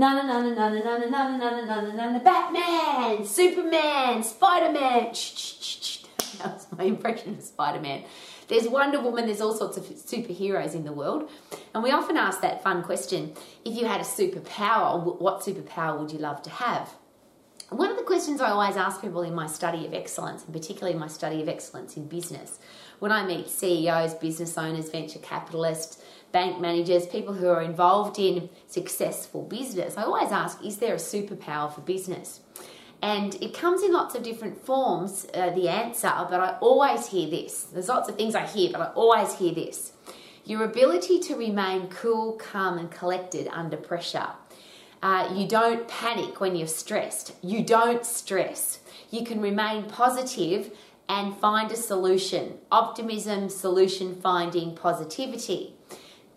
na na na na na na na na na na na na Batman, Superman, Spider Man. That was my impression of Spider Man. There's Wonder Woman, there's all sorts of superheroes in the world. And we often ask that fun question if you had a superpower, what superpower would you love to have? One of the questions I always ask people in my study of excellence, and particularly my study of excellence in business, when I meet CEOs, business owners, venture capitalists, bank managers, people who are involved in successful business, I always ask, is there a superpower for business? And it comes in lots of different forms, uh, the answer, but I always hear this. There's lots of things I hear, but I always hear this. Your ability to remain cool, calm, and collected under pressure. Uh, you don't panic when you're stressed. You don't stress. You can remain positive and find a solution. Optimism, solution finding, positivity.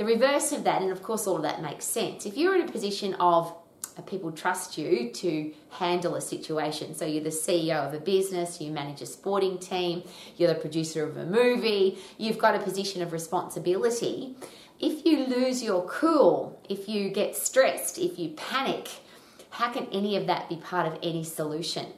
The reverse of that, and of course, all of that makes sense. If you're in a position of uh, people trust you to handle a situation. So you're the CEO of a business, you manage a sporting team, you're the producer of a movie, you've got a position of responsibility. If you lose your cool, if you get stressed, if you panic, how can any of that be part of any solution?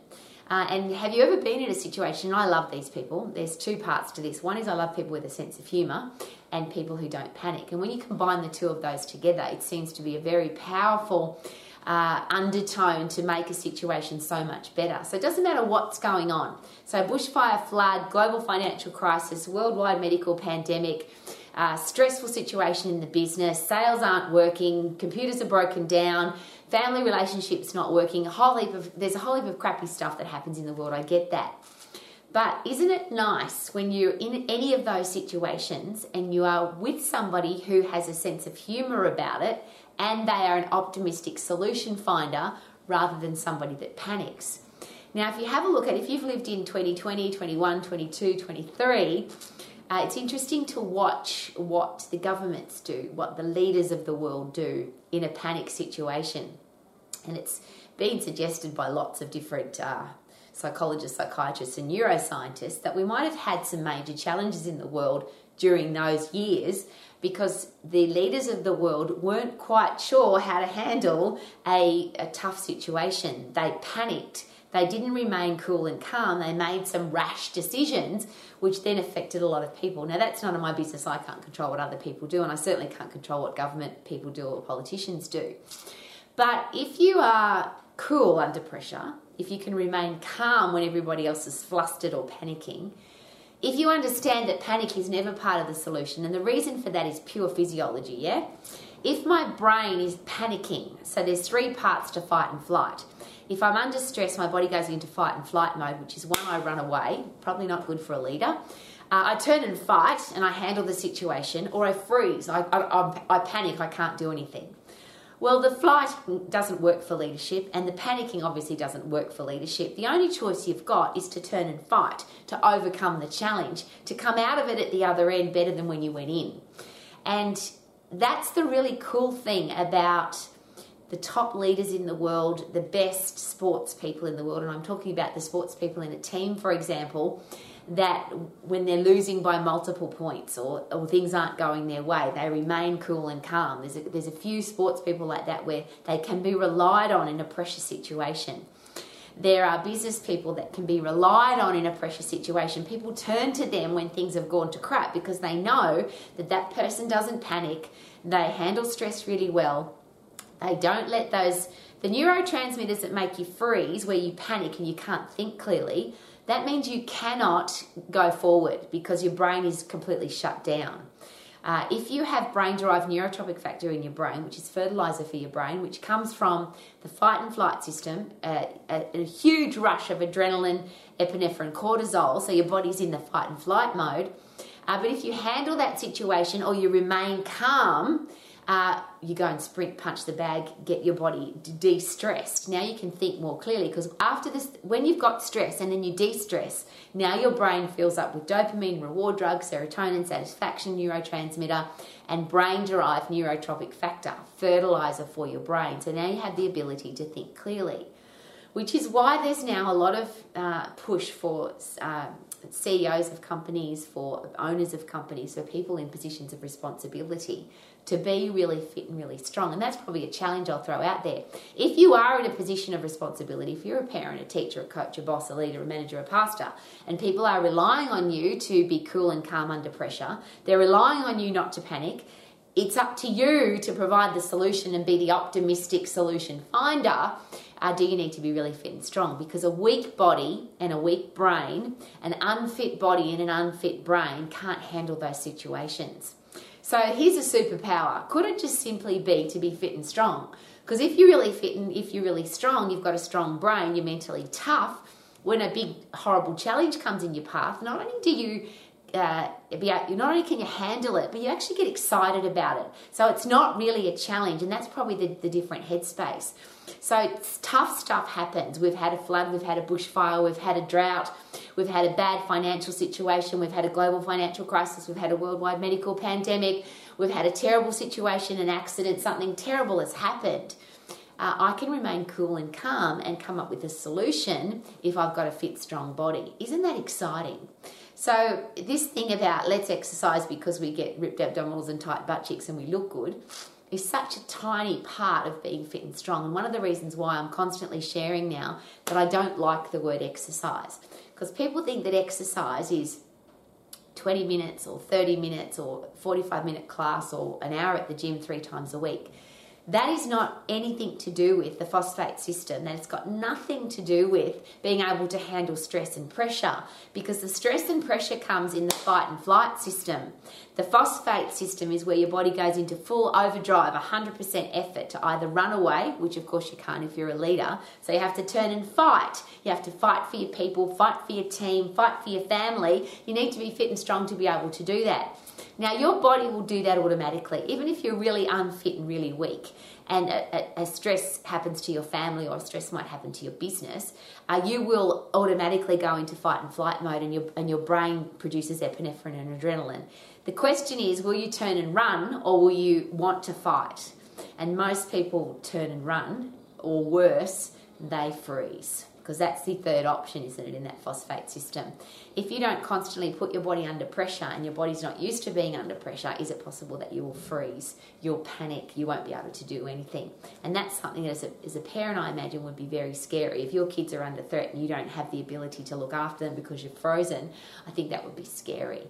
Uh, and have you ever been in a situation? I love these people. There's two parts to this. One is I love people with a sense of humour and people who don't panic. And when you combine the two of those together, it seems to be a very powerful uh, undertone to make a situation so much better. So it doesn't matter what's going on. So, bushfire, flood, global financial crisis, worldwide medical pandemic, uh, stressful situation in the business, sales aren't working, computers are broken down, family relationships not working, a whole heap of there's a whole heap of crappy stuff that happens in the world. I get that. But isn't it nice when you're in any of those situations and you are with somebody who has a sense of humor about it and they are an optimistic solution finder rather than somebody that panics. Now, if you have a look at if you've lived in 2020, 21, 22, 23, uh, it's interesting to watch what the governments do, what the leaders of the world do in a panic situation. And it's been suggested by lots of different uh, psychologists, psychiatrists, and neuroscientists that we might have had some major challenges in the world during those years because the leaders of the world weren't quite sure how to handle a, a tough situation. They panicked. They didn't remain cool and calm. They made some rash decisions, which then affected a lot of people. Now, that's none of my business. I can't control what other people do, and I certainly can't control what government people do or politicians do. But if you are cool under pressure, if you can remain calm when everybody else is flustered or panicking, if you understand that panic is never part of the solution, and the reason for that is pure physiology, yeah? If my brain is panicking, so there's three parts to fight and flight. If I'm under stress, my body goes into fight and flight mode, which is one, I run away, probably not good for a leader. Uh, I turn and fight and I handle the situation, or I freeze, I, I, I panic, I can't do anything. Well, the flight doesn't work for leadership, and the panicking obviously doesn't work for leadership. The only choice you've got is to turn and fight, to overcome the challenge, to come out of it at the other end better than when you went in. And that's the really cool thing about the top leaders in the world, the best sports people in the world, and I'm talking about the sports people in a team, for example that when they're losing by multiple points or, or things aren't going their way, they remain cool and calm. There's a, there's a few sports people like that where they can be relied on in a pressure situation. There are business people that can be relied on in a pressure situation. People turn to them when things have gone to crap because they know that that person doesn't panic, they handle stress really well, they don't let those the neurotransmitters that make you freeze, where you panic and you can't think clearly, that means you cannot go forward because your brain is completely shut down. Uh, if you have brain derived neurotrophic factor in your brain, which is fertilizer for your brain, which comes from the fight and flight system, uh, a, a, huge rush of adrenaline, epinephrine, cortisol, so your body's in the fight and flight mode. Uh, but if you handle that situation or you remain calm, uh, you go and sprint, punch the bag, get your body de stressed. Now you can think more clearly because after this, when you've got stress and then you de stress, now your brain fills up with dopamine, reward drug, serotonin, satisfaction neurotransmitter, and brain derived neurotrophic factor, fertilizer for your brain. So now you have the ability to think clearly, which is why there's now a lot of uh, push for. Uh, CEOs of companies, for owners of companies, for people in positions of responsibility to be really fit and really strong. And that's probably a challenge I'll throw out there. If you are in a position of responsibility, if you're a parent, a teacher, a coach, a boss, a leader, a manager, a pastor, and people are relying on you to be cool and calm under pressure, they're relying on you not to panic. It's up to you to provide the solution and be the optimistic solution finder. Uh, do you need to be really fit and strong? Because a weak body and a weak brain, an unfit body and an unfit brain can't handle those situations. So here's a superpower. Could it just simply be to be fit and strong? Because if you're really fit and if you're really strong, you've got a strong brain, you're mentally tough. When a big horrible challenge comes in your path, not only do you uh, be, not only can you handle it, but you actually get excited about it. So it's not really a challenge, and that's probably the, the different headspace. So tough stuff happens. We've had a flood, we've had a bushfire, we've had a drought, we've had a bad financial situation, we've had a global financial crisis, we've had a worldwide medical pandemic, we've had a terrible situation, an accident, something terrible has happened. Uh, I can remain cool and calm and come up with a solution if I've got a fit, strong body. Isn't that exciting? So, this thing about let's exercise because we get ripped abdominals and tight butt cheeks and we look good is such a tiny part of being fit and strong. And one of the reasons why I'm constantly sharing now that I don't like the word exercise because people think that exercise is 20 minutes or 30 minutes or 45 minute class or an hour at the gym three times a week. That is not anything to do with the phosphate system. That it's got nothing to do with being able to handle stress and pressure because the stress and pressure comes in the fight and flight system. The phosphate system is where your body goes into full overdrive, 100% effort to either run away, which of course you can't if you're a leader. So you have to turn and fight. You have to fight for your people, fight for your team, fight for your family. You need to be fit and strong to be able to do that. Now, your body will do that automatically, even if you're really unfit and really weak, and a, a, a stress happens to your family or a stress might happen to your business, uh, you will automatically go into fight and flight mode, and your, and your brain produces epinephrine and adrenaline. The question is will you turn and run, or will you want to fight? And most people turn and run, or worse, they freeze because that's the third option, isn't it, in that phosphate system. If you don't constantly put your body under pressure and your body's not used to being under pressure, is it possible that you will freeze? You'll panic, you won't be able to do anything. And that's something that, as a, as a parent, I imagine would be very scary. If your kids are under threat and you don't have the ability to look after them because you're frozen, I think that would be scary.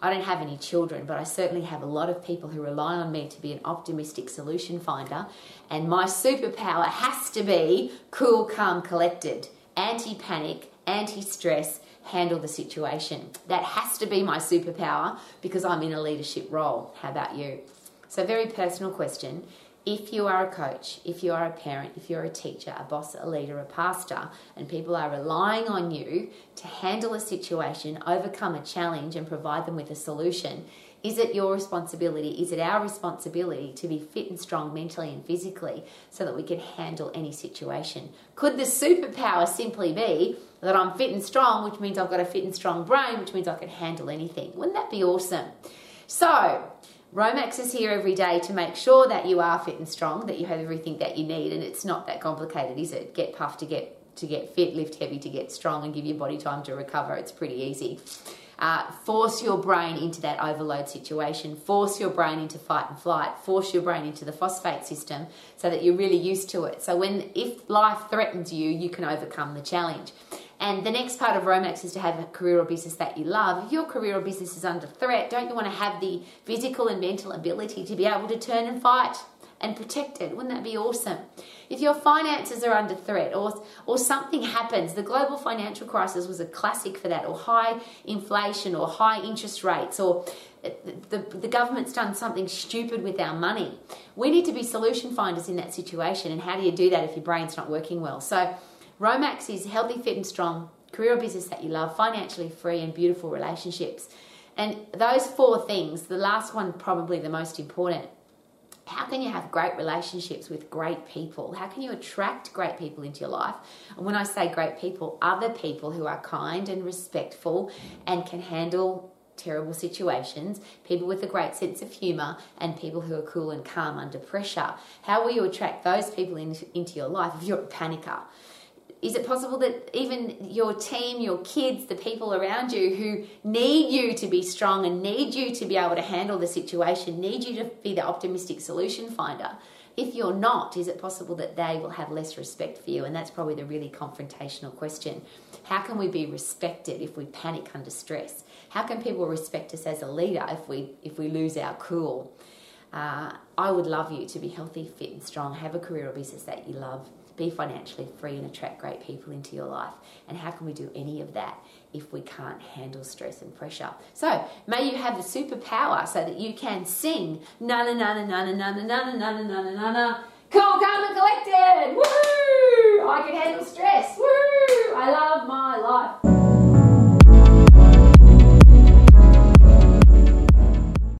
I don't have any children, but I certainly have a lot of people who rely on me to be an optimistic solution finder. And my superpower has to be cool, calm, collected, anti panic, anti stress, handle the situation. That has to be my superpower because I'm in a leadership role. How about you? So, very personal question. If you are a coach, if you are a parent, if you're a teacher, a boss, a leader, a pastor, and people are relying on you to handle a situation, overcome a challenge, and provide them with a solution, is it your responsibility? Is it our responsibility to be fit and strong mentally and physically so that we can handle any situation? Could the superpower simply be that I'm fit and strong, which means I've got a fit and strong brain, which means I can handle anything? Wouldn't that be awesome? So, Romax is here every day to make sure that you are fit and strong, that you have everything that you need, and it's not that complicated, is it? Get puffed to get to get fit, lift heavy to get strong, and give your body time to recover. It's pretty easy. Uh, force your brain into that overload situation. Force your brain into fight and flight. Force your brain into the phosphate system so that you're really used to it. So when if life threatens you, you can overcome the challenge. And the next part of Romax is to have a career or business that you love. If your career or business is under threat, don't you want to have the physical and mental ability to be able to turn and fight and protect it? Wouldn't that be awesome? If your finances are under threat or, or something happens, the global financial crisis was a classic for that, or high inflation or high interest rates, or the, the government's done something stupid with our money. We need to be solution finders in that situation. And how do you do that if your brain's not working well? So, Romax is healthy, fit, and strong, career or business that you love, financially free, and beautiful relationships. And those four things, the last one probably the most important. How can you have great relationships with great people? How can you attract great people into your life? And when I say great people, other people who are kind and respectful and can handle terrible situations, people with a great sense of humour, and people who are cool and calm under pressure. How will you attract those people in, into your life if you're a panicker? Is it possible that even your team, your kids, the people around you who need you to be strong and need you to be able to handle the situation, need you to be the optimistic solution finder? If you're not, is it possible that they will have less respect for you? And that's probably the really confrontational question. How can we be respected if we panic under stress? How can people respect us as a leader if we if we lose our cool? Uh, I would love you to be healthy, fit, and strong. Have a career or business that you love be financially free and attract great people into your life. And how can we do any of that if we can't handle stress and pressure? So may you have the superpower so that you can sing na na na na na na na na na na na na na cool, calm and collected. Woo! I can handle stress. Woo! I love my life.